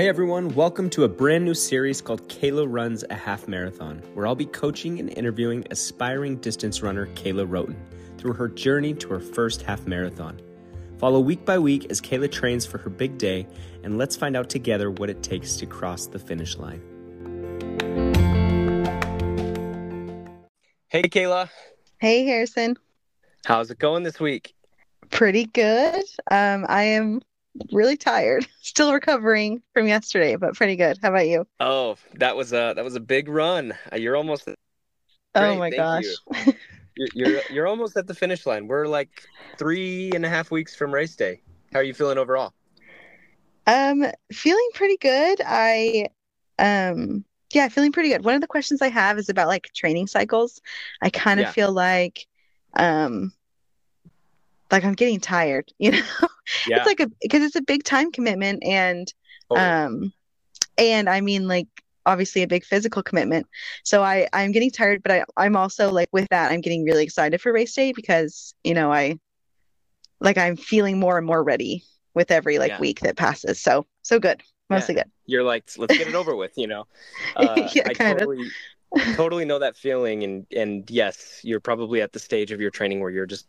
Hey everyone, welcome to a brand new series called Kayla Runs a Half Marathon, where I'll be coaching and interviewing aspiring distance runner Kayla Rhoton through her journey to her first half marathon. Follow week by week as Kayla trains for her big day, and let's find out together what it takes to cross the finish line. Hey Kayla, Hey, Harrison. how's it going this week? Pretty good. Um, I am really tired. Still recovering from yesterday, but pretty good. How about you? Oh, that was a that was a big run. Uh, You're almost oh my thank gosh. you. you're, you're you're almost at the finish line. We're like three and a half weeks from race day. How are you feeling overall? Um, feeling pretty good. I um yeah, feeling pretty good. One of the questions I have is about like training cycles. I kind of Yeah. feel like um like I'm getting tired, you know? Yeah. It's like a because it's a big time commitment and totally. um and i mean like obviously a big physical commitment so i i'm getting tired but i i'm also like with that i'm getting really excited for race day because you know i like i'm feeling more and more ready with every like Yeah. week that passes so so good mostly good you're like, let's get it over with, you know. Uh, Yeah, I kind of. totally totally know that feeling, and and yes, you're probably at the stage of your training where you're just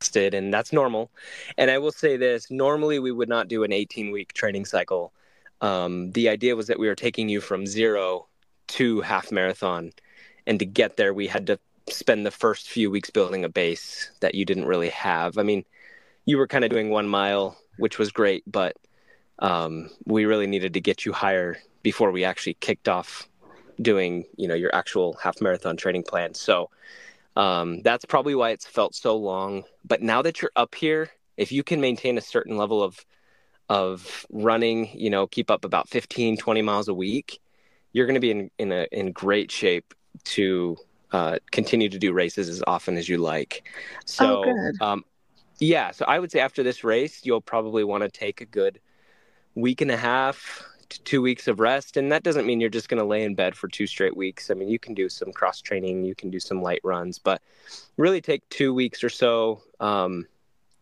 exhausted, and that's normal. And I will say this: normally we would not do an 18 week training cycle. Um, the idea was that we were taking you from zero to half marathon, and to get there, we had to spend the first few weeks building a base that you didn't really have. I mean, you were kind of doing one mile, which was great, but um, we really needed to get you higher before we actually kicked off doing, you know, your actual half marathon training plan. So um, that's probably why it's felt so long. But now that you're up here, if you can maintain a certain level of of running, you know, keep up about 15, 20 miles a week, you're going to be in in a in great shape to uh, continue to do races as often as you like. So, Oh, good. um, yeah, so I would say after this race, you'll probably want to take a good week and a half two weeks of rest. And that doesn't mean you're just going to lay in bed for two straight weeks. I mean, you can do some cross training, you can do some light runs, but really take two weeks or so. Um,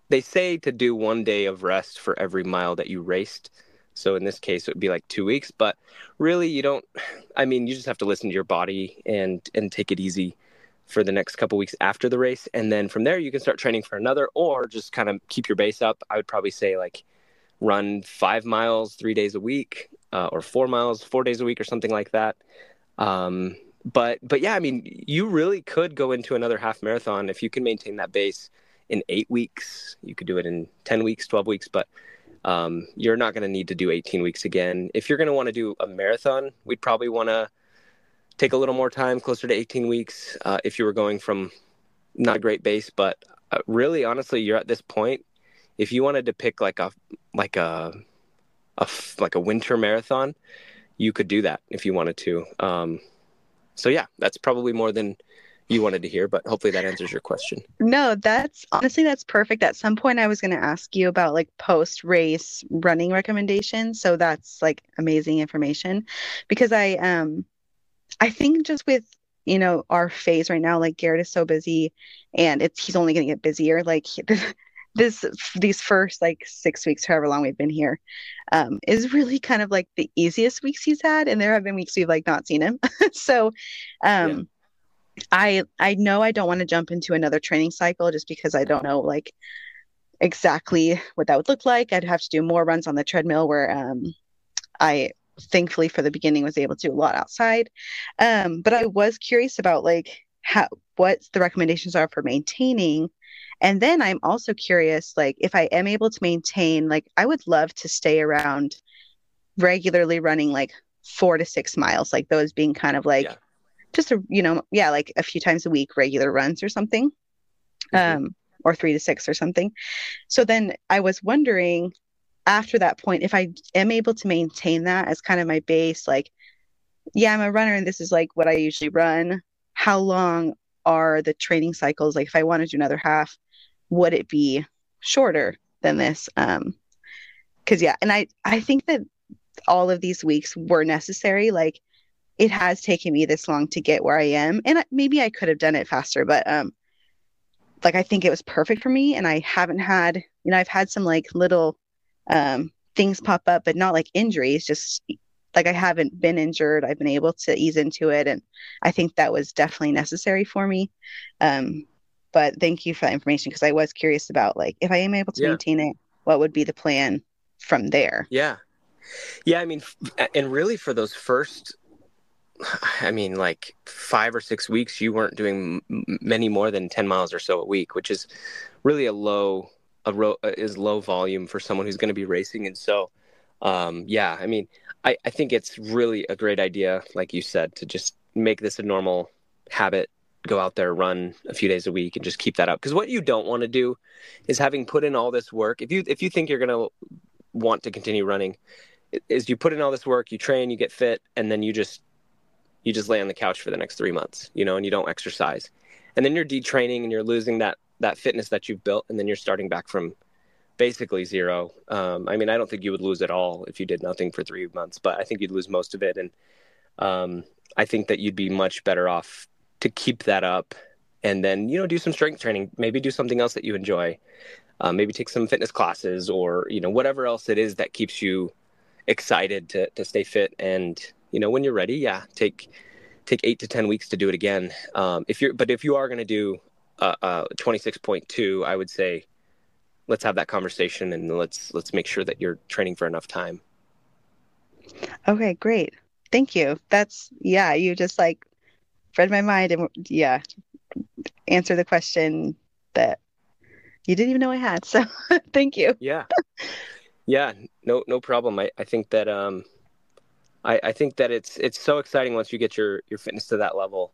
they say to do one day of rest for every mile that you raced. So in this case, it would be like two weeks, but really you don't, I mean, you just have to listen to your body and, and take it easy for the next couple weeks after the race. And then from there, you can start training for another or just kind of keep your base up. I would probably say like run five miles three days a week uh, or four miles four days a week or something like that. Um, but but yeah, I mean, you really could go into another half marathon if you can maintain that base in eight weeks. You could do it in ten weeks, twelve weeks, but um, you're not going to need to do 18 weeks again. If you're going to want to do a marathon, we'd probably want to take a little more time, closer to 18 weeks, uh, if you were going from not a great base. But uh, really, honestly, you're at this point. If you wanted to pick like a like a like a winter marathon, you could do that if you wanted to. Um, so yeah, that's probably more than you wanted to hear, but hopefully that answers your question. No, that's honestly that's perfect. At some point I was going to ask you about like post race running recommendations, so that's like amazing information because I um I think just with you know our phase right now like Garrett is so busy and it's he's only going to get busier like this, these first like 6 weeks however long we've been here um is really kind of like the easiest weeks he's had and there have been weeks we've like not seen him. so um I I know I don't want to jump into another training cycle just because I don't know like exactly what that would look like. I'd have to do more runs on the treadmill where um I thankfully for the beginning was able to do a lot outside. Um but I was curious about like how what the recommendations are for maintaining. And then I'm also curious like if I am able to maintain like I would love to stay around regularly running like 4 to 6 miles like those being kind of like Yeah. just a you know yeah like a few times a week regular runs or something Mhm. um or three to six or something so then i was wondering after that point if i am able to maintain that as kind of my base like yeah i'm a runner and this is like what i usually run how long are the training cycles like if i want to do another half would it be shorter than this um because yeah and i i think that all of these weeks were necessary like it has taken me this long to get where I am, and maybe I could have done it faster, but um, like I think it was perfect for me, and I haven't had, you know, I've had some like little um things pop up, but not like injuries, just like I haven't been injured. I've been able to ease into it. And I think that was definitely necessary for me. Um, but thank you for that information because I was curious about like if I am able to yeah. maintain it, what would be the plan from there? Yeah. Yeah. I mean, and really for those first, I mean, like five or six weeks, you weren't doing many more than 10 miles or so a week, which is really a low, a ro- is low volume for someone who's going to be racing. And so, um, yeah, I mean, I, I think it's really a great idea, like you said, to just make this a normal habit. Go out there, run a few days a week, and just keep that up. Because what you don't want to do is having put in all this work. If you if you think you're going to want to continue running, is you put in all this work, you train, you get fit, and then you just you just lay on the couch for the next three months, you know, and you don't exercise, and then you're detraining and you're losing that that fitness that you've built, and then you're starting back from basically zero. Um, I mean, I don't think you would lose at all if you did nothing for three months, but I think you'd lose most of it. And um, I think that you'd be much better off to keep that up and then, you know, do some strength training, maybe do something else that you enjoy. Uh, maybe take some fitness classes or, you know, whatever else it is that keeps you excited to, to stay fit. And, you know, when you're ready, yeah, take, take eight to 10 weeks to do it again. Um, if you're, but if you are going to do uh, uh, 26.2, I would say, let's have that conversation and let's let's make sure that you're training for enough time okay great thank you that's yeah you just like read my mind and yeah answer the question that you didn't even know i had so thank you yeah yeah no no problem i i think that um i i think that it's it's so exciting once you get your your fitness to that level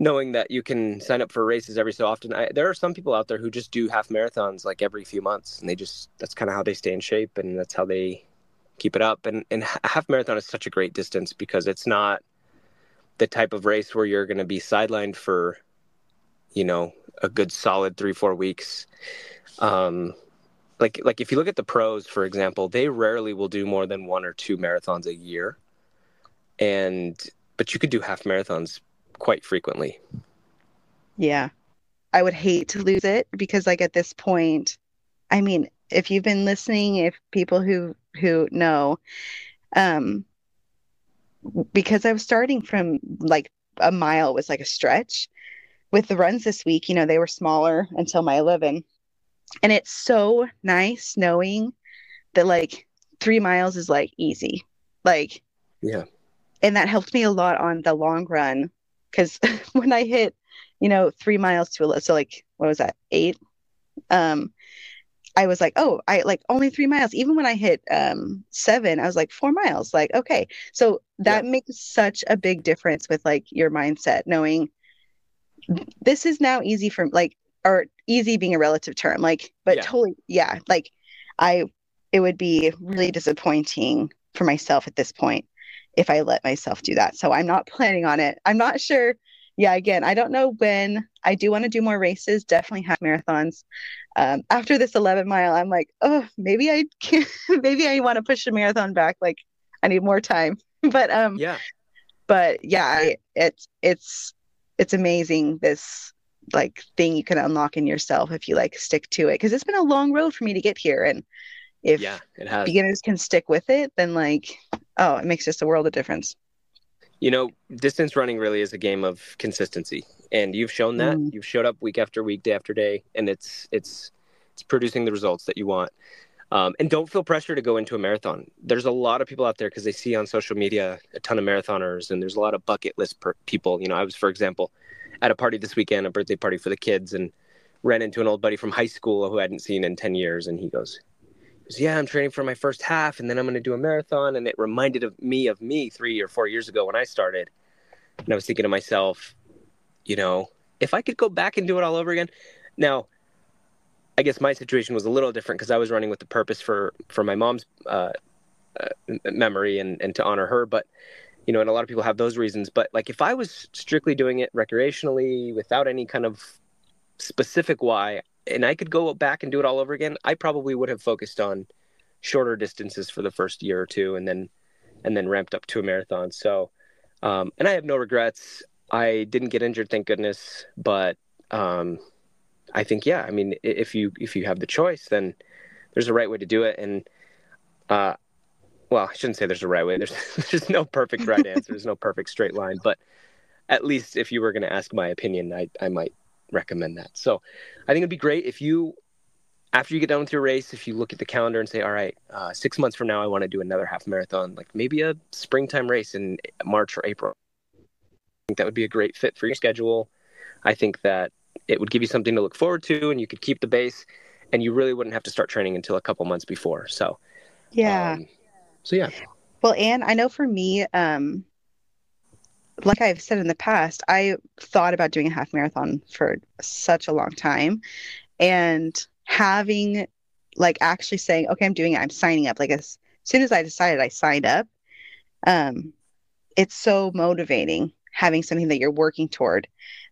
knowing that you can sign up for races every so often. I, there are some people out there who just do half marathons like every few months, and they just that's kind of how they stay in shape, and that's how they keep it up. And and half marathon is such a great distance because it's not the type of race where you're going to be sidelined for, you know, a good solid three four weeks. Um, like like if you look at the pros, for example, they rarely will do more than one or two marathons a year, and but you could do half marathons quite frequently. Yeah. I would hate to lose it because like at this point, I mean, if you've been listening, if people who who know, um because I was starting from like a mile was like a stretch. With the runs this week, you know, they were smaller until my 11. And it's so nice knowing that like 3 miles is like easy. Like yeah. And that helped me a lot on the long run because when I hit, you know, three miles to a so like what was that eight? Um, I was like, oh, I like only three miles. Even when I hit um seven, I was like four miles. Like okay, so that yeah. makes such a big difference with like your mindset, knowing this is now easy for like or easy being a relative term, like but yeah. totally yeah, like I it would be really disappointing for myself at this point if I let myself do that. So I'm not planning on it. I'm not sure. Yeah, again, I don't know when. I do want to do more races, definitely half marathons. Um, after this 11 mile, I'm like, oh, maybe I can, maybe I want to push the marathon back. Like, I need more time. But um, yeah, but yeah, I, it's it's it's amazing this like thing you can unlock in yourself if you like stick to it because it's been a long road for me to get here and if yeah, it has. beginners can stick with it then like oh, it makes just a world of difference. You know, distance running really is a game of consistency, and you've shown that. Mm. You've showed up week after week, day after day, and it's it's it's producing the results that you want. Um, and don't feel pressure to go into a marathon. There's a lot of people out there because they see on social media a ton of marathoners, and there's a lot of bucket list per- people. You know, I was, for example, at a party this weekend, a birthday party for the kids, and ran into an old buddy from high school who I hadn't seen in 10 years. And he goes, yeah, I'm training for my first half, and then I'm going to do a marathon. And it reminded of me of me three or four years ago when I started. And I was thinking to myself, you know, if I could go back and do it all over again. Now, I guess my situation was a little different because I was running with the purpose for for my mom's uh, uh, memory and and to honor her. But you know, and a lot of people have those reasons. But like, if I was strictly doing it recreationally without any kind of specific why, and I could go back and do it all over again, I probably would have focused on shorter distances for the first year or two, and then and then ramped up to a marathon. So, um, and I have no regrets. I didn't get injured, thank goodness. But um, I think, yeah, I mean, if you if you have the choice, then there's a right way to do it. And Uh, well, I shouldn't say there's a right way. There's there's no perfect right answer. There's no perfect straight line, but at least if you were going to ask my opinion, I I might recommend that. So, I think it'd be great if you after you get done with your race, if you look at the calendar and say, all right, uh, six months from now, I want to do another half marathon, like maybe a springtime race in March or April. I think that would be a great fit for your schedule. I think that it would give you something to look forward to and you could keep the base and you really wouldn't have to start training until a couple months before. So, yeah. Um, so, yeah. Well, and I know for me, um, like I've said in the past, I thought about doing a half marathon for such a long time. And having like actually saying, okay, I'm doing it, I'm signing up. Like as soon as I decided I signed up, um, it's so motivating having something that you're working toward.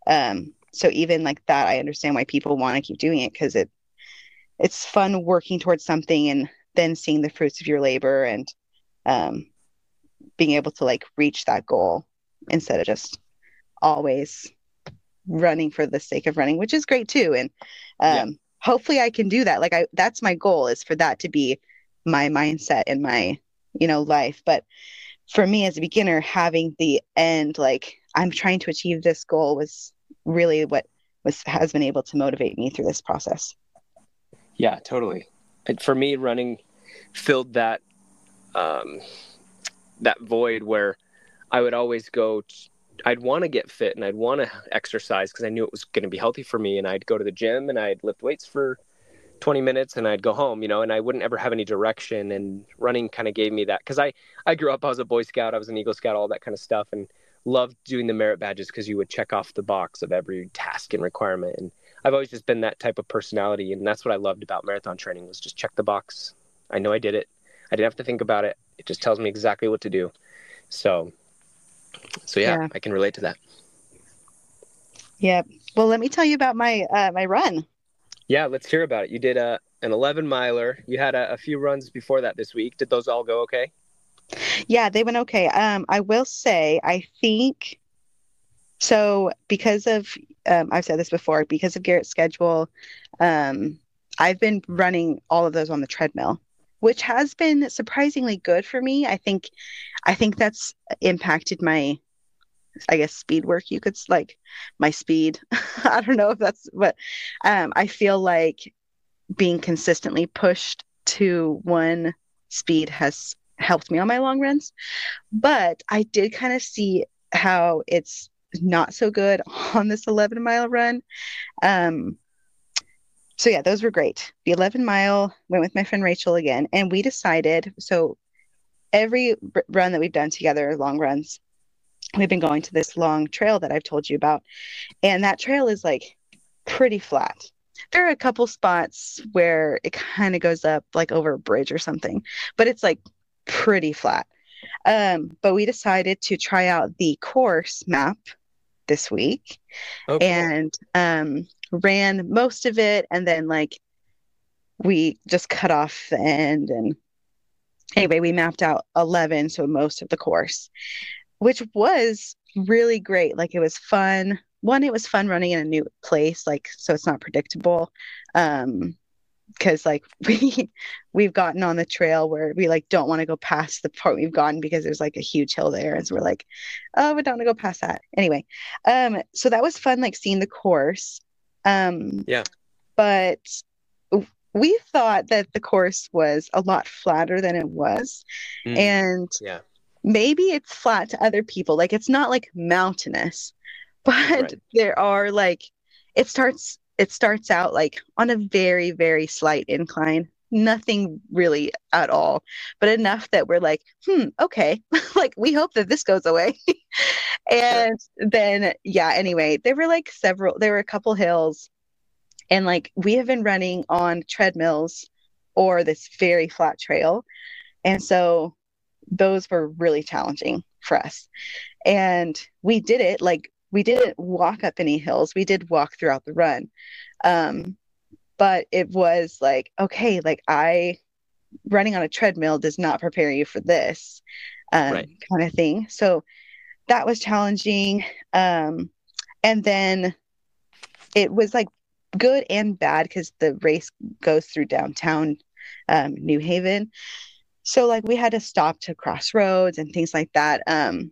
Um, so even like that, I understand why people want to keep doing it because it it's fun working towards something and then seeing the fruits of your labor and um, being able to like reach that goal instead of just always running for the sake of running, which is great too. And um, hopefully I can do that. Like I that's my goal is for that to be my mindset in my, you know, life. But for me as a beginner, having the end, like I'm trying to achieve this goal was really what was has been able to motivate me through this process. Yeah, totally. And for me, running filled that um, that void where I would always go I'd want to get fit and I'd want to exercise because I knew it was going to be healthy for me. And I'd go to the gym and I'd lift weights for 20 minutes and I'd go home, you know, and I wouldn't ever have any direction. And running kind of gave me that because I, I grew up, I was a Boy Scout, I was an Eagle Scout, all that kind of stuff, and loved doing the merit badges because you would check off the box of every task and requirement. And I've always just been that type of personality. And that's what I loved about marathon training was just check the box. I know I did it. I didn't have to think about it. It just tells me exactly what to do. So so yeah, yeah, I can relate to that. Yeah. Well, let me tell you about my uh, my run. Yeah, let's hear about it. You did a an 11 miler. You had a, a few runs before that this week. Did those all go okay? Yeah, they went okay. Um, I will say, I think so because of um, I've said this before because of Garrett's schedule. Um, I've been running all of those on the treadmill which has been surprisingly good for me. I think I think that's impacted my I guess speed work you could like my speed. I don't know if that's but um I feel like being consistently pushed to one speed has helped me on my long runs. But I did kind of see how it's not so good on this 11 mile run. Um, so yeah, those were great. The 11 mile went with my friend Rachel again, and we decided so every run that we've done together, long runs, we've been going to this long trail that I've told you about, and that trail is like pretty flat. There are a couple spots where it kind of goes up like over a bridge or something, but it's like pretty flat. Um, but we decided to try out the course map this week, okay. and um, ran most of it and then like we just cut off the end and anyway we mapped out 11 so most of the course which was really great. Like it was fun. One it was fun running in a new place like so it's not predictable um because like we we've gotten on the trail where we like don't want to go past the part we've gotten because there's like a huge hill there and so we're like oh we don't want to go past that. Anyway um so that was fun like seeing the course um, yeah. But we thought that the course was a lot flatter than it was. Mm. And yeah. maybe it's flat to other people. Like it's not like mountainous, but right. there are like it starts it starts out like on a very, very slight incline. Nothing really at all, but enough that we're like, hmm, okay, like we hope that this goes away. and sure. then yeah anyway there were like several there were a couple hills. And like we have been running on treadmills or this very flat trail. And so those were really challenging for us. And we did it like we didn't walk up any hills. We did walk throughout the run. Um but it was like okay like i running on a treadmill does not prepare you for this um, right. kind of thing. So that was challenging. Um, and then it was like good and bad because the race goes through downtown um, New Haven. so like we had to stop to cross roads and things like that um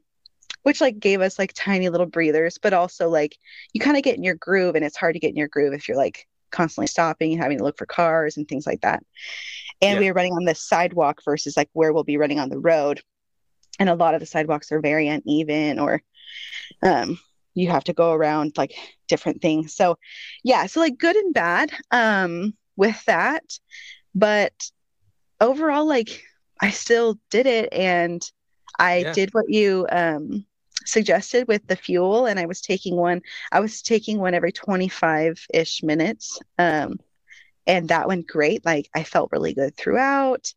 which like gave us like tiny little breathers but also like you kind of get in your groove and it's hard to get in your groove if you're like constantly stopping and having to look for cars and things like that and yeah. we were running on the sidewalk versus like where we'll be running on the road and a lot of the sidewalks are very uneven or um you have to go around like different things. So yeah so like good and bad um with that. But overall like i still did it and i yeah. did what you um suggested with the fuel. And i was taking one i was taking one every 25 ish minutes um and that went great. Like i felt really good throughout.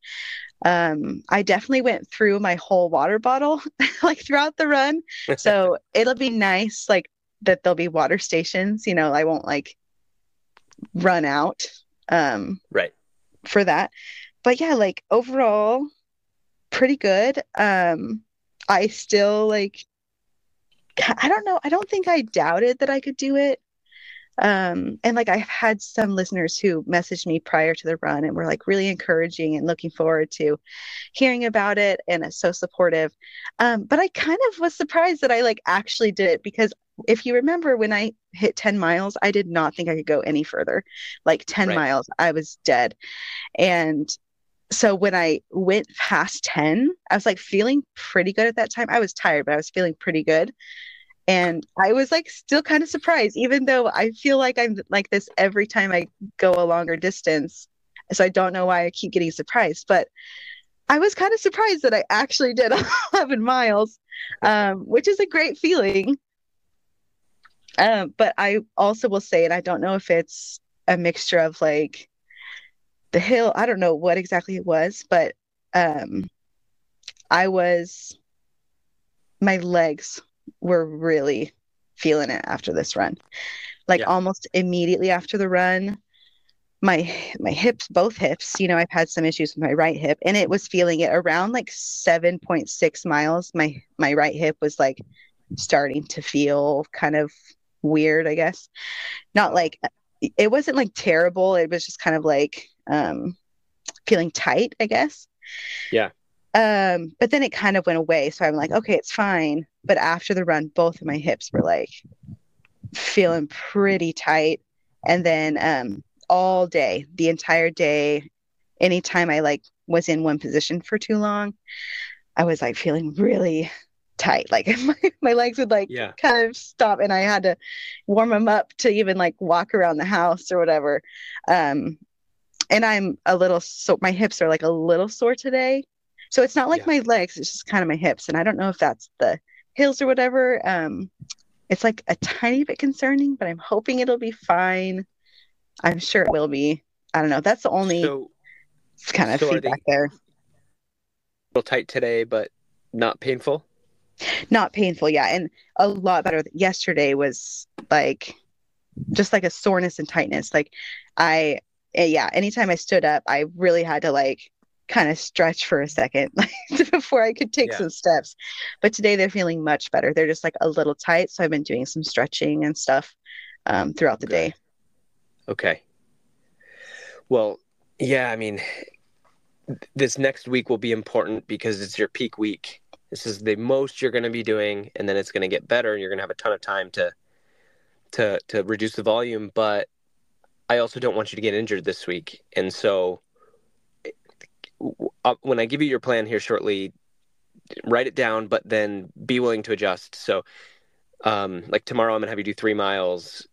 Um i definitely went through my whole water bottle like throughout the run. So it'll be nice like that there'll be water stations you know i won't like run out um right. for that. But yeah like overall pretty good. Um i still like i don't know. I don't think i doubted that i could do it um, and like I've had some listeners who messaged me prior to the run and were like really encouraging and looking forward to hearing about it and it's so supportive. Um, but I kind of was surprised that I like actually did it because if you remember when I hit 10 miles, I did not think I could go any further. Like 10 right. miles, I was dead. And so when I went past 10, I was like feeling pretty good at that time. I was tired, but I was feeling pretty good. And I was like still kind of surprised, even though I feel like I'm like this every time I go a longer distance. So I don't know why I keep getting surprised, but I was kind of surprised that I actually did 11 miles, um, which is a great feeling. Um, but I also will say, and I don't know if it's a mixture of like the hill, I don't know what exactly it was, but um, I was, my legs were really feeling it after this run. Like yeah. almost immediately after the run, my my hips, both hips, you know, I've had some issues with my right hip and it was feeling it around like 7.6 miles. My my right hip was like starting to feel kind of weird, I guess. Not like it wasn't like terrible. It was just kind of like um feeling tight, I guess. Yeah. Um, but then it kind of went away. So I'm like, okay, it's fine. But after the run, both of my hips were like feeling pretty tight. And then um, all day, the entire day, anytime I like was in one position for too long, I was like feeling really tight. Like my, my legs would like yeah. kind of stop and I had to warm them up to even like walk around the house or whatever. Um, and I'm a little so my hips are like a little sore today so it's not like yeah. my legs, it's just kind of my hips. And I don't know if that's the hills or whatever. Um, it's like a tiny bit concerning, but I'm hoping it'll be fine. I'm sure it will be. I don't know. That's the only so, kind of so feedback there. A little tight today, but not painful. Not painful, yeah, and a lot better. Yesterday was like just like a soreness and tightness. Like I, eh, yeah, anytime I stood up, I really had to like kind of stretch for a second before I could take yeah. some steps. But today they're feeling much better. They're just like a little tight. So I've been doing some stretching and stuff um, throughout the okay. day. Okay. Well, yeah, I mean, this next week will be important because it's your peak week. This is the most you're going to be doing, and then it's going to get better, and you're going to have a ton of time to to to reduce the volume. But I also don't want you to get injured this week, and so when I give you your plan here shortly, write it down, but then be willing to adjust. So, um, like tomorrow, I'm gonna have you do three miles,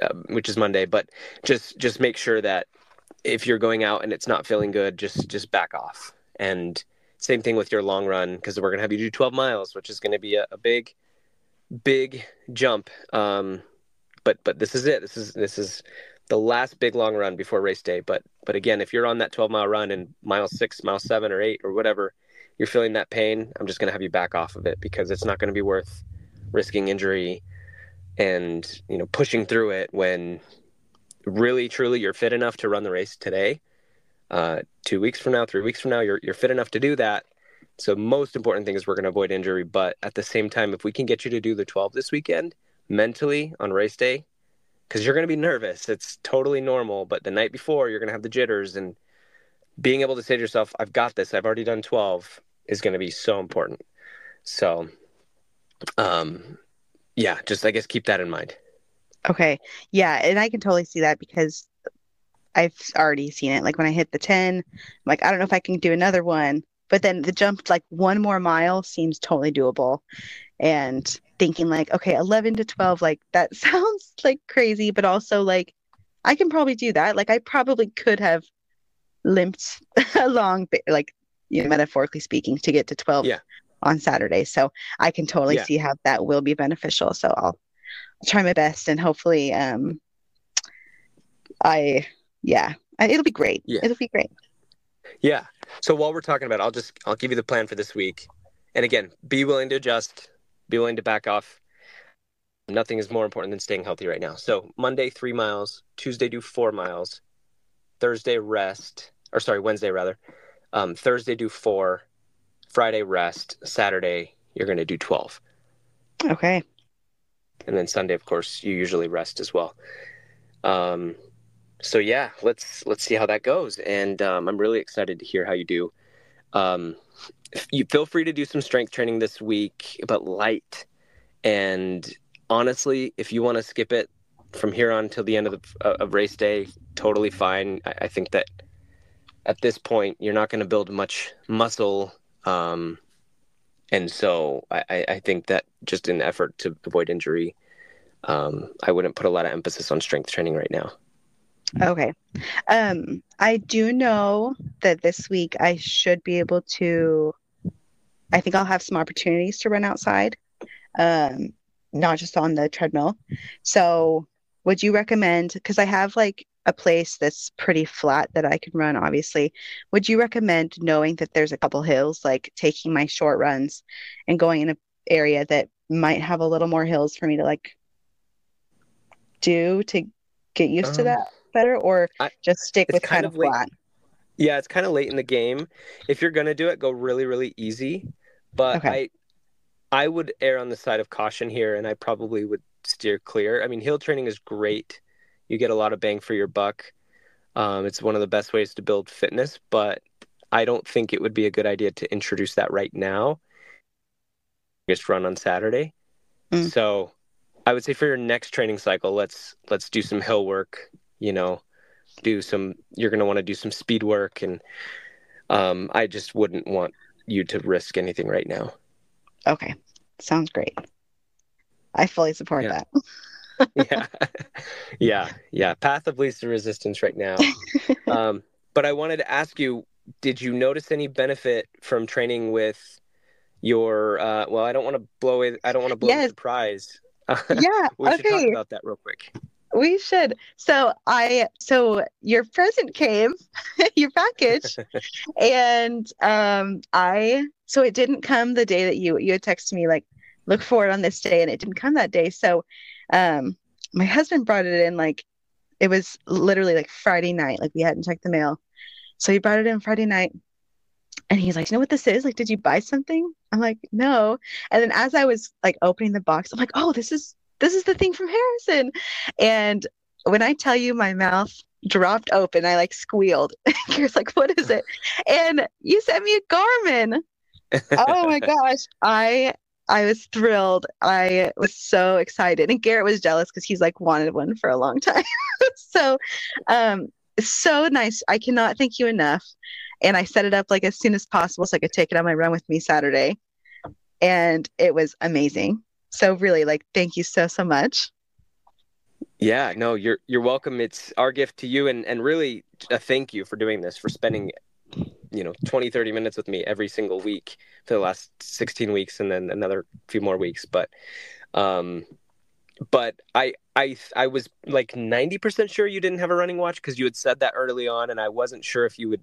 uh, which is Monday. But just just make sure that if you're going out and it's not feeling good, just just back off. And same thing with your long run because we're gonna have you do 12 miles, which is gonna be a, a big, big jump. Um, but but this is it. This is this is the last big long run before race day. But but again, if you're on that 12 mile run and mile six, mile seven, or eight, or whatever, you're feeling that pain, I'm just going to have you back off of it because it's not going to be worth risking injury and you know pushing through it when really truly you're fit enough to run the race today. Uh, two weeks from now, three weeks from now, you're you're fit enough to do that. So most important thing is we're going to avoid injury. But at the same time, if we can get you to do the 12 this weekend mentally on race day, because you're going to be nervous. It's totally normal. But the night before, you're going to have the jitters, and being able to say to yourself, I've got this, I've already done 12 is going to be so important. So, um, yeah, just I guess keep that in mind. Okay. Yeah. And I can totally see that because I've already seen it. Like when I hit the 10, I'm like, I don't know if I can do another one. But then the jump, like one more mile, seems totally doable. And thinking, like, okay, 11 to 12, like that sounds like crazy, but also like I can probably do that. Like I probably could have limped along, like, you know, metaphorically speaking, to get to 12 yeah. on Saturday. So I can totally Yeah. see how that will be beneficial. So I'll, I'll try my best and hopefully, um, I, yeah, it'll be great. Yeah. It'll be great. Yeah. So while we're talking about it, I'll just I'll give you the plan for this week. And again, be willing to adjust, be willing to back off. Nothing is more important than staying healthy right now. So Monday, three miles, Tuesday, do four miles, Thursday, rest, or sorry, Wednesday rather. Um, Thursday, do four, Friday, rest, Saturday, you're going to do 12. Okay. And then Sunday, of course, you usually rest as well. Um, so yeah, let's let's see how that goes. And um, I'm really excited to hear how you do. Um, you feel free to do some strength training this week, but light. And honestly, if you want to skip it from here on till the end of the uh, of race day, totally fine. I, I think that at this point, you're not going to build much muscle. Um, and so I, I- think that just in effort to avoid injury, um, I wouldn't put a lot of emphasis on strength training right now. Okay. Um, I do know that this week I should be able to, I think I'll have some opportunities to run outside, um, not just on the treadmill. So, would you recommend, because I have like a place that's pretty flat that I can run, obviously, would you recommend knowing that there's a couple hills, like taking my short runs and going in an area that might have a little more hills for me to like do to get used to Um, that better, or I- just stick with kind kind of of flat? Yeah, it's kind of late in the game. If you're gonna do it, go really, really easy. But Okay. I, I would err on the side of caution here, and I probably would steer clear. I mean, hill training is great. You get a lot of bang for your buck. Um, it's one of the best ways to build fitness, but I don't think it would be a good idea to introduce that right now. Just run on Saturday. Mm. So, I would say for your next training cycle, let's let's do some hill work. You know, do some you're going to want to do some speed work and um, i just wouldn't want you to risk anything right now Okay, sounds great. I fully support Yeah. that. yeah yeah yeah path of least resistance right now um, but i wanted to ask you did you notice any benefit from training with your uh, well i don't want to blow it i don't want to blow the Yes. surprise Yeah, we should talk okay. about that real quick We should. So I so your present came, your package, and um I so it didn't come the day that you you had texted me like look for it on this day and it didn't come that day. So um my husband brought it in like it was literally like Friday night, like we hadn't checked the mail. So he brought it in Friday night and he's like, you know what this is? Like, did you buy something? I'm like, no. And then as I was like opening the box, I'm like, oh, this is this is the thing from Harrison. And when I tell you my mouth dropped open, I like squealed. You're like, what is it? And you sent me a Garmin. Oh my gosh. I I was thrilled. I was so excited. And Garrett was jealous because he's like wanted one for a long time. so um so nice. I cannot thank you enough. And I set it up like as soon as possible so I could take it on my run with me Saturday. And it was amazing. So really like thank you so so much. Yeah, no, you're you're welcome. It's our gift to you and and really a thank you for doing this, for spending you know 20 30 minutes with me every single week for the last 16 weeks and then another few more weeks, but um but I I I was like 90% sure you didn't have a running watch cuz you had said that early on and I wasn't sure if you would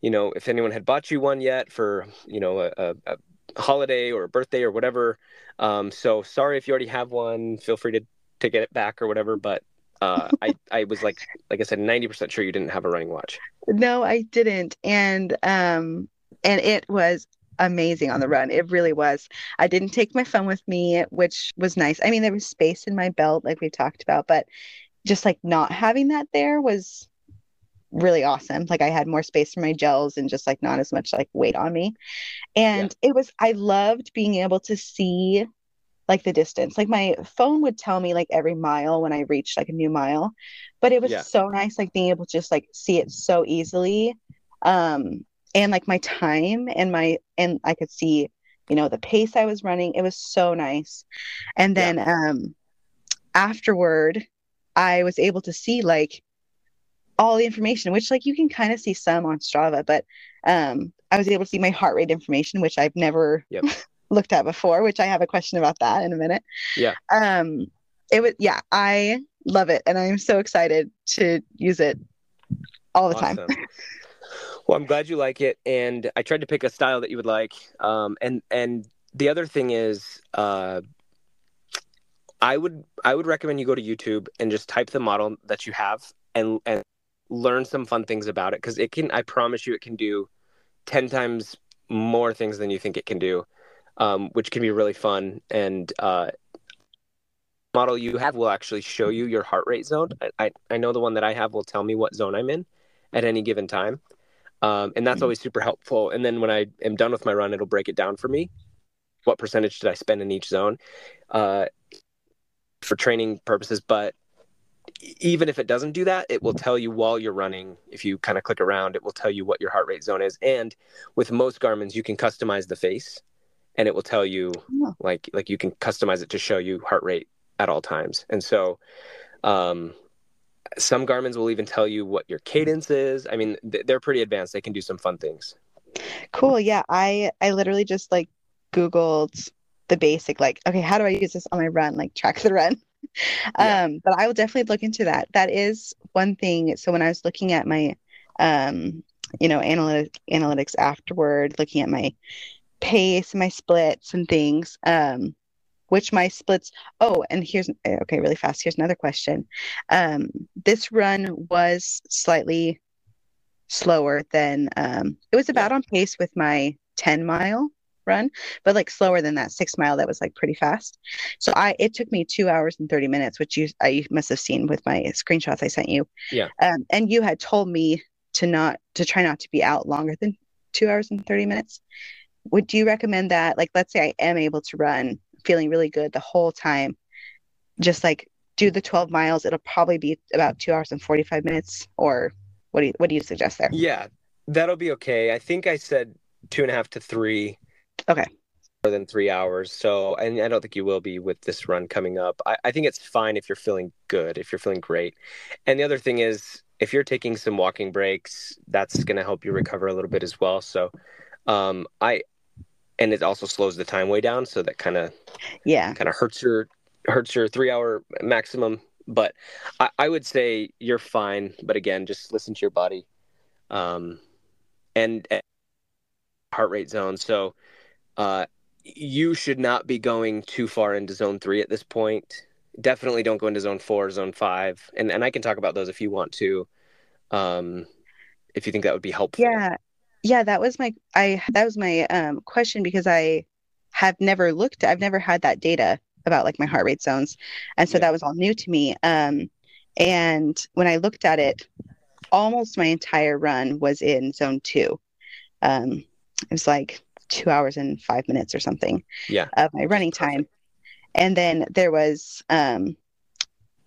you know, if anyone had bought you one yet for, you know, a, a, a holiday or a birthday or whatever. Um, so sorry if you already have one. Feel free to, to get it back or whatever. But uh, I, I was like, like I said, 90% sure you didn't have a running watch. No, I didn't. And um and it was amazing on the run. It really was. I didn't take my phone with me, which was nice. I mean, there was space in my belt like we talked about, but just like not having that there was really awesome. Like I had more space for my gels and just like not as much like weight on me. And yeah. it was I loved being able to see like the distance. Like my phone would tell me like every mile when I reached like a new mile. But it was yeah. so nice like being able to just like see it so easily. Um and like my time and my and I could see, you know, the pace I was running. It was so nice. And then yeah. um afterward I was able to see like all the information, which like you can kind of see some on Strava, but um, I was able to see my heart rate information, which I've never yep. looked at before, which I have a question about that in a minute. Yeah. Um, it was yeah, I love it, and I'm so excited to use it all the awesome. time. well, I'm glad you like it, and I tried to pick a style that you would like. Um, and and the other thing is, uh, I would I would recommend you go to YouTube and just type the model that you have and and learn some fun things about it because it can i promise you it can do 10 times more things than you think it can do um, which can be really fun. And uh, model you have will actually show you your heart rate zone. I, I know the one that i have will tell me what zone i'm in at any given time um, and that's mm-hmm. always super helpful. And then when i am done with my run it'll break it down for me. What percentage did i spend in each zone uh, for training purposes but even if it doesn't do that, it will tell you while you're running. If you kind of click around, it will tell you what your heart rate zone is. And with most Garmin's, you can customize the face, and it will tell you oh. like like you can customize it to show you heart rate at all times. And so, um, some Garmin's will even tell you what your cadence is. I mean, they're pretty advanced. They can do some fun things. Cool. Yeah, I I literally just like Googled the basic like, okay, how do I use this on my run? Like track the run yeah. um but i will definitely look into that. That is one thing. So when i was looking at my um you know analytic, analytics afterward looking at my pace my splits and things um which my splits oh and here's okay really fast. Here's another question. Um this run was slightly slower than um it was about on pace with my 10 mile run, but like slower than that six mile that was like pretty fast. So I it took me two hours and 30 minutes, which you I must have seen with my screenshots I sent you. Yeah. Um, and you had told me to not to try not to be out longer than two hours and 30 minutes. Would you recommend that? Like let's say I am able to run feeling really good the whole time, just like do the 12 miles, it'll probably be about two hours and 45 minutes or what do you what do you suggest there? Yeah, that'll be okay. I think I said two and a half to three Okay. More than three hours. So, and I don't think you will be with this run coming up. I, I think it's fine if you're feeling good, if you're feeling great. And the other thing is, if you're taking some walking breaks, that's going to help you recover a little bit as well. So, um, I, and it also slows the time way down. So that kind of, yeah, kind of hurts your, hurts your three hour maximum. But I, I would say you're fine. But again, just listen to your body. Um, and, and heart rate zone. So, uh, you should not be going too far into zone three at this point. Definitely don't go into zone four, zone five, and and I can talk about those if you want to, um, if you think that would be helpful. Yeah, yeah, that was my I that was my um, question because I have never looked. I've never had that data about like my heart rate zones, and so yeah. that was all new to me. Um, and when I looked at it, almost my entire run was in zone two. Um, it was like two hours and five minutes or something yeah. of my running time. And then there was um,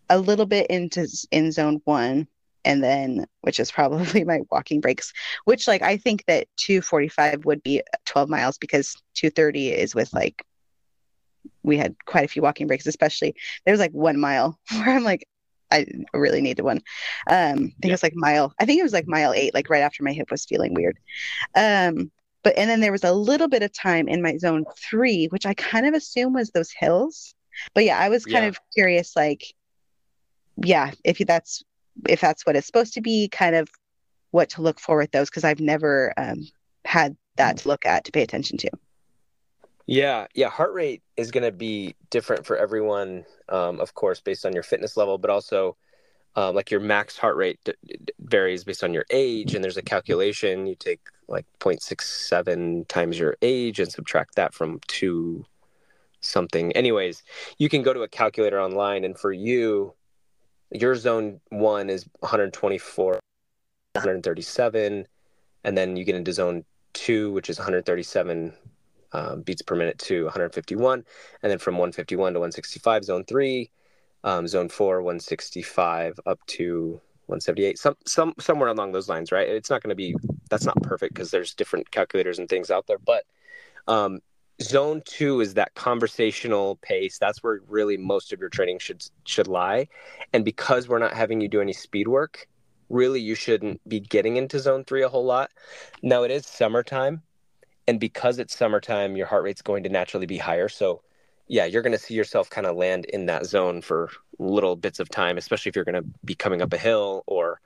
a little bit into in zone one, and then which is probably my walking breaks, which like I think that 245 would be 12 miles because 230 is with like we had quite a few walking breaks, especially there was like one mile where I'm like, I really needed one. Um, I think yeah. it was like mile. I think it was like mile eight, like right after my hip was feeling weird. Um, but and then there was a little bit of time in my zone three, which I kind of assume was those hills. But yeah, I was kind yeah. of curious, like, yeah, if that's if that's what it's supposed to be, kind of what to look for with those, because I've never um, had that to look at to pay attention to. Yeah, yeah. Heart rate is going to be different for everyone, um, of course, based on your fitness level, but also uh, like your max heart rate d- d- varies based on your age, and there's a calculation. You take like 0.67 times your age and subtract that from two something. Anyways, you can go to a calculator online, and for you, your zone one is 124 137, and then you get into zone two, which is 137 um, beats per minute to 151, and then from 151 to 165, zone three, um, zone four, 165 up to 178, some some somewhere along those lines, right? It's not going to be that's not perfect because there's different calculators and things out there, but um, zone two is that conversational pace. That's where really most of your training should should lie, and because we're not having you do any speed work, really you shouldn't be getting into zone three a whole lot. Now it is summertime, and because it's summertime, your heart rate's going to naturally be higher. So yeah, you're going to see yourself kind of land in that zone for little bits of time, especially if you're going to be coming up a hill or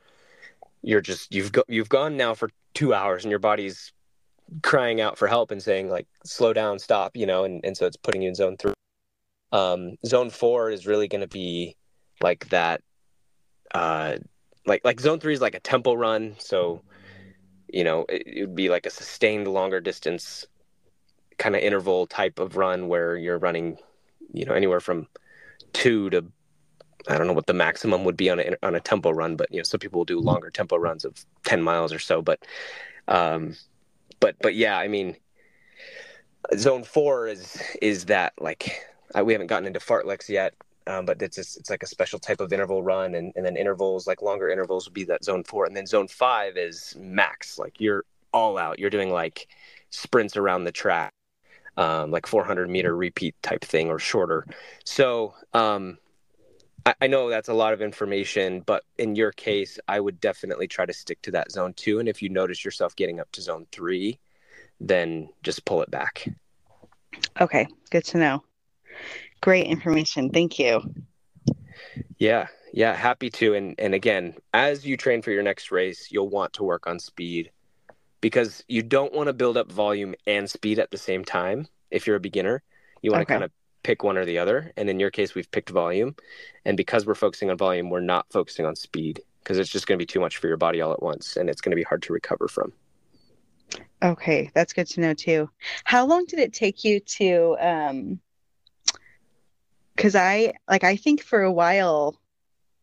you're just you've go, you've gone now for 2 hours and your body's crying out for help and saying like slow down, stop, you know, and and so it's putting you in zone 3. Um zone 4 is really going to be like that uh like like zone 3 is like a tempo run, so you know, it, it would be like a sustained longer distance kind of interval type of run where you're running, you know, anywhere from two to I don't know what the maximum would be on a on a tempo run, but you know, some people will do longer tempo runs of ten miles or so. But, um, but but yeah, I mean, zone four is is that like I, we haven't gotten into fartleks yet, um, but it's just, it's like a special type of interval run, and and then intervals like longer intervals would be that zone four, and then zone five is max, like you're all out, you're doing like sprints around the track um, like 400 meter repeat type thing or shorter. So um, I, I, know that's a lot of information, but in your case, I would definitely try to stick to that zone two. And if you notice yourself getting up to zone three, then just pull it back. Okay, good to know. Great information. Thank you. Yeah, yeah, happy to. And and again, as you train for your next race, you'll want to work on speed because you don't want to build up volume and speed at the same time if you're a beginner. You want okay. to kind of pick one or the other. And in your case, we've picked volume. And because we're focusing on volume, we're not focusing on speed because it's just going to be too much for your body all at once and it's going to be hard to recover from. Okay, that's good to know too. How long did it take you to um cuz I like I think for a while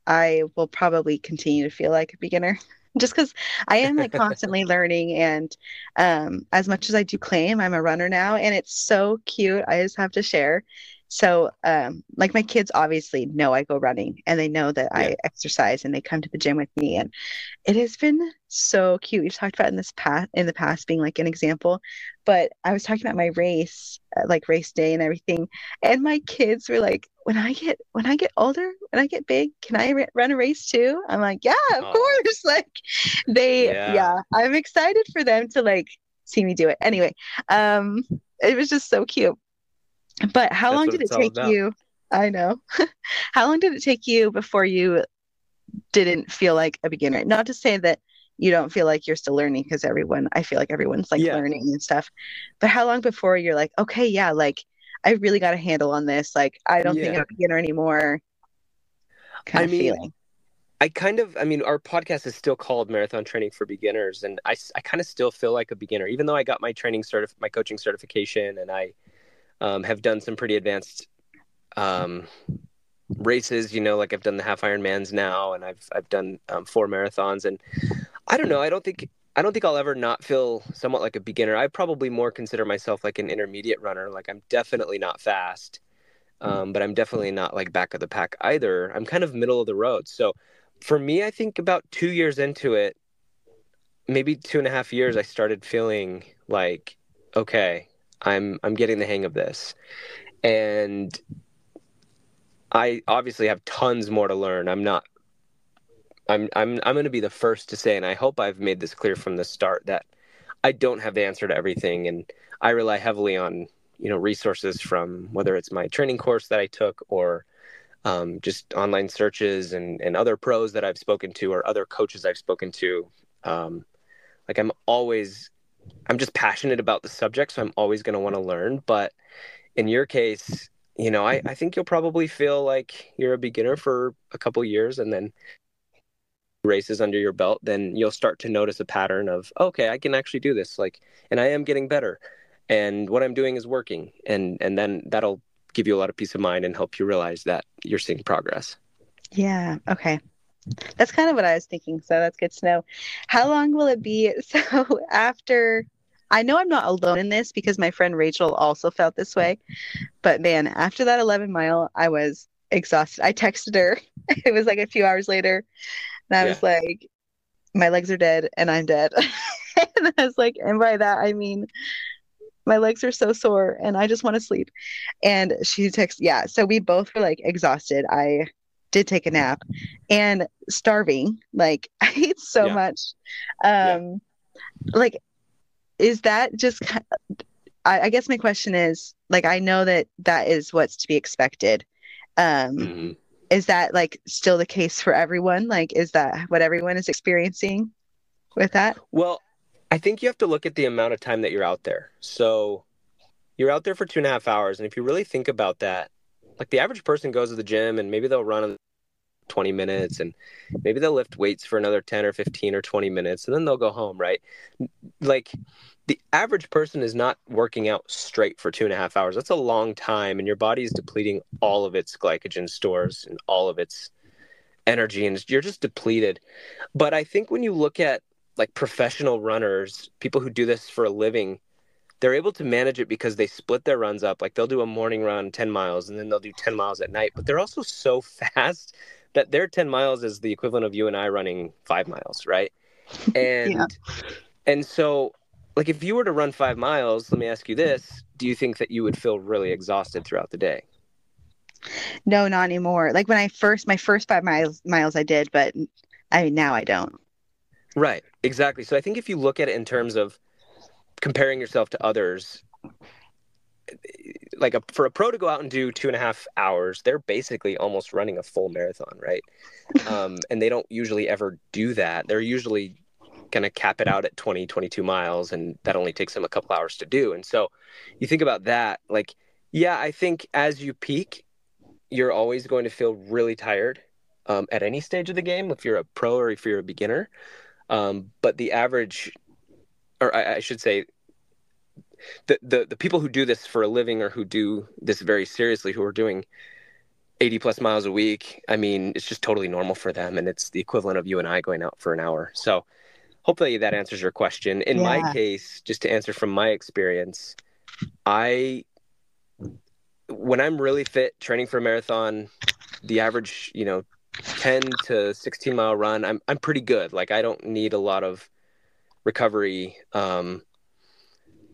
I will probably continue to feel like a beginner. Just because I am like constantly learning. And um, as much as I do claim I'm a runner now, and it's so cute, I just have to share. So, um, like my kids obviously know I go running and they know that yeah. I exercise and they come to the gym with me. And it has been so cute. We've talked about in this past, in the past being like an example, but I was talking about my race, uh, like race day and everything. And my kids were like, when I get, when I get older, when I get big, can I r- run a race too? I'm like, yeah, of oh. course. Like they, yeah. yeah, I'm excited for them to like see me do it. Anyway, um, it was just so cute but how That's long did it take you? I know. how long did it take you before you didn't feel like a beginner? Not to say that you don't feel like you're still learning because everyone, I feel like everyone's like yeah. learning and stuff. But how long before you're like, okay, yeah, like I really got a handle on this. Like I don't yeah. think I'm a beginner anymore. Kind I of mean, feeling. I kind of, I mean, our podcast is still called Marathon Training for Beginners, and I, I kind of still feel like a beginner, even though I got my training certif- my coaching certification, and I, um, have done some pretty advanced um, races. You know, like I've done the half Ironmans now, and I've I've done um, four marathons, and I don't know. I don't think I don't think I'll ever not feel somewhat like a beginner. I probably more consider myself like an intermediate runner. Like I'm definitely not fast, um, but I'm definitely not like back of the pack either. I'm kind of middle of the road. So for me, I think about two years into it, maybe two and a half years, I started feeling like, okay, I'm I'm getting the hang of this. And I obviously have tons more to learn. I'm not I'm I'm I'm going to be the first to say and I hope I've made this clear from the start that I don't have the answer to everything and I rely heavily on, you know, resources from whether it's my training course that I took or um, just online searches and, and other pros that I've spoken to or other coaches I've spoken to. Um, like I'm always I'm just passionate about the subject, so I'm always going to want to learn. But in your case, you know, I, I think you'll probably feel like you're a beginner for a couple years and then races under your belt, then you'll start to notice a pattern of, okay, I can actually do this. Like, and I am getting better and what I'm doing is working. And, and then that'll give you a lot of peace of mind and help you realize that you're seeing progress. Yeah. Okay. That's kind of what I was thinking. So that's good to know. How long will it be? So after, I know I'm not alone in this because my friend Rachel also felt this way. But man, after that 11 mile, I was exhausted. I texted her. It was like a few hours later. And I yeah. was like, my legs are dead and I'm dead. and I was like, and by that, I mean, my legs are so sore and I just want to sleep. And she texted, yeah. So we both were like exhausted. I did take a nap and starving. Like I ate so yeah. much. Um, yeah. like, is that just, I, I, guess my question is like, I know that that is what's to be expected. Um, mm-hmm. Is that like still the case for everyone? Like, is that what everyone is experiencing with that? Well, I think you have to look at the amount of time that you're out there. So you're out there for two and a half hours. And if you really think about that, like the average person goes to the gym and maybe they'll run 20 minutes and maybe they'll lift weights for another 10 or 15 or 20 minutes and then they'll go home, right? Like the average person is not working out straight for two and a half hours. That's a long time. And your body is depleting all of its glycogen stores and all of its energy. And you're just depleted. But I think when you look at like professional runners, people who do this for a living, they're able to manage it because they split their runs up. Like they'll do a morning run 10 miles and then they'll do 10 miles at night. But they're also so fast that their 10 miles is the equivalent of you and I running five miles, right? And yeah. and so like if you were to run five miles, let me ask you this, do you think that you would feel really exhausted throughout the day? No, not anymore. Like when I first my first five miles miles I did, but I now I don't. Right. Exactly. So I think if you look at it in terms of comparing yourself to others, like a, for a pro to go out and do two and a half hours, they're basically almost running a full marathon, right? Um, and they don't usually ever do that. They're usually going to cap it out at 20, 22 miles, and that only takes them a couple hours to do. And so you think about that, like, yeah, I think as you peak, you're always going to feel really tired um, at any stage of the game, if you're a pro or if you're a beginner. Um, but the average, or I, I should say, the, the the people who do this for a living or who do this very seriously, who are doing 80 plus miles a week, I mean, it's just totally normal for them, and it's the equivalent of you and I going out for an hour. So, hopefully, that answers your question. In yeah. my case, just to answer from my experience, I when I'm really fit, training for a marathon, the average, you know, 10 to 16 mile run, I'm I'm pretty good. Like I don't need a lot of recovery. Um,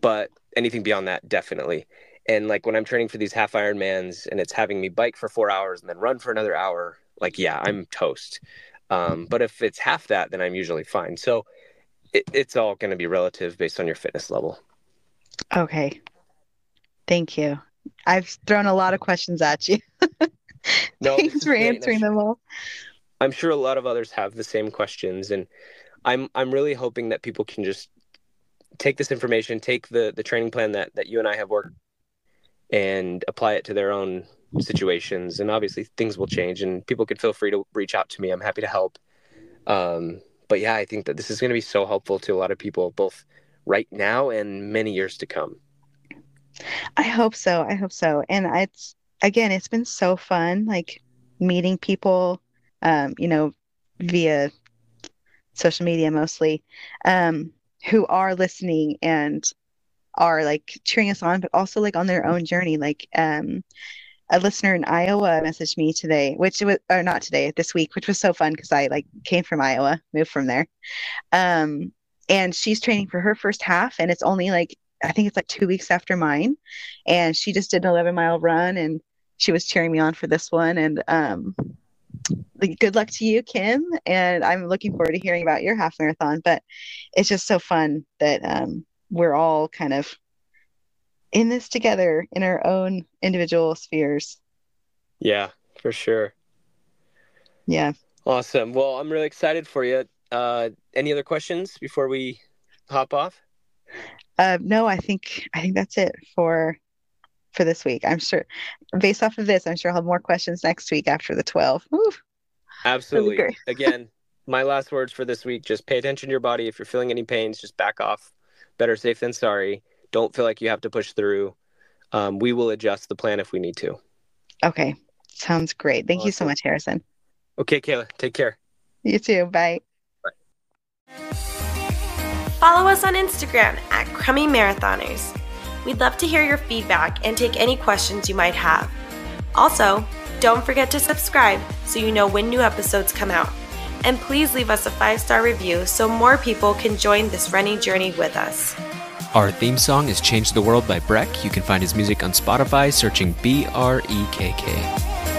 but anything beyond that, definitely. And like when I'm training for these half Ironmans and it's having me bike for four hours and then run for another hour, like yeah, I'm toast. Um, but if it's half that, then I'm usually fine. So it, it's all going to be relative based on your fitness level. Okay. Thank you. I've thrown a lot of questions at you. No, Thanks for answering them all. I'm sure a lot of others have the same questions, and I'm I'm really hoping that people can just take this information, take the the training plan that that you and I have worked, and apply it to their own situations. And obviously, things will change, and people can feel free to reach out to me. I'm happy to help. Um, but yeah, I think that this is going to be so helpful to a lot of people, both right now and many years to come. I hope so. I hope so. And it's again, it's been so fun, like meeting people, um, you know, via social media mostly, um, who are listening and are like cheering us on, but also like on their own journey. Like, um, a listener in Iowa messaged me today, which was, or not today, this week, which was so fun because I like came from Iowa, moved from there. Um, and she's training for her first half, and it's only like, I think it's like two weeks after mine. And she just did an 11 mile run and she was cheering me on for this one. And um, good luck to you, Kim. And I'm looking forward to hearing about your half marathon. But it's just so fun that um, we're all kind of in this together in our own individual spheres. Yeah, for sure. Yeah. Awesome. Well, I'm really excited for you. Uh, any other questions before we hop off? Uh, no, I think I think that's it for for this week. I'm sure, based off of this, I'm sure I'll have more questions next week after the 12. Absolutely. Again, my last words for this week just pay attention to your body. If you're feeling any pains, just back off. Better safe than sorry. Don't feel like you have to push through. Um, we will adjust the plan if we need to. Okay. Sounds great. Thank awesome. you so much, Harrison. Okay, Kayla. Take care. You too. Bye. Follow us on Instagram at Crummy Marathoners. We'd love to hear your feedback and take any questions you might have. Also, don't forget to subscribe so you know when new episodes come out. And please leave us a five star review so more people can join this running journey with us. Our theme song is Change the World by Brekk. You can find his music on Spotify searching B R E K K.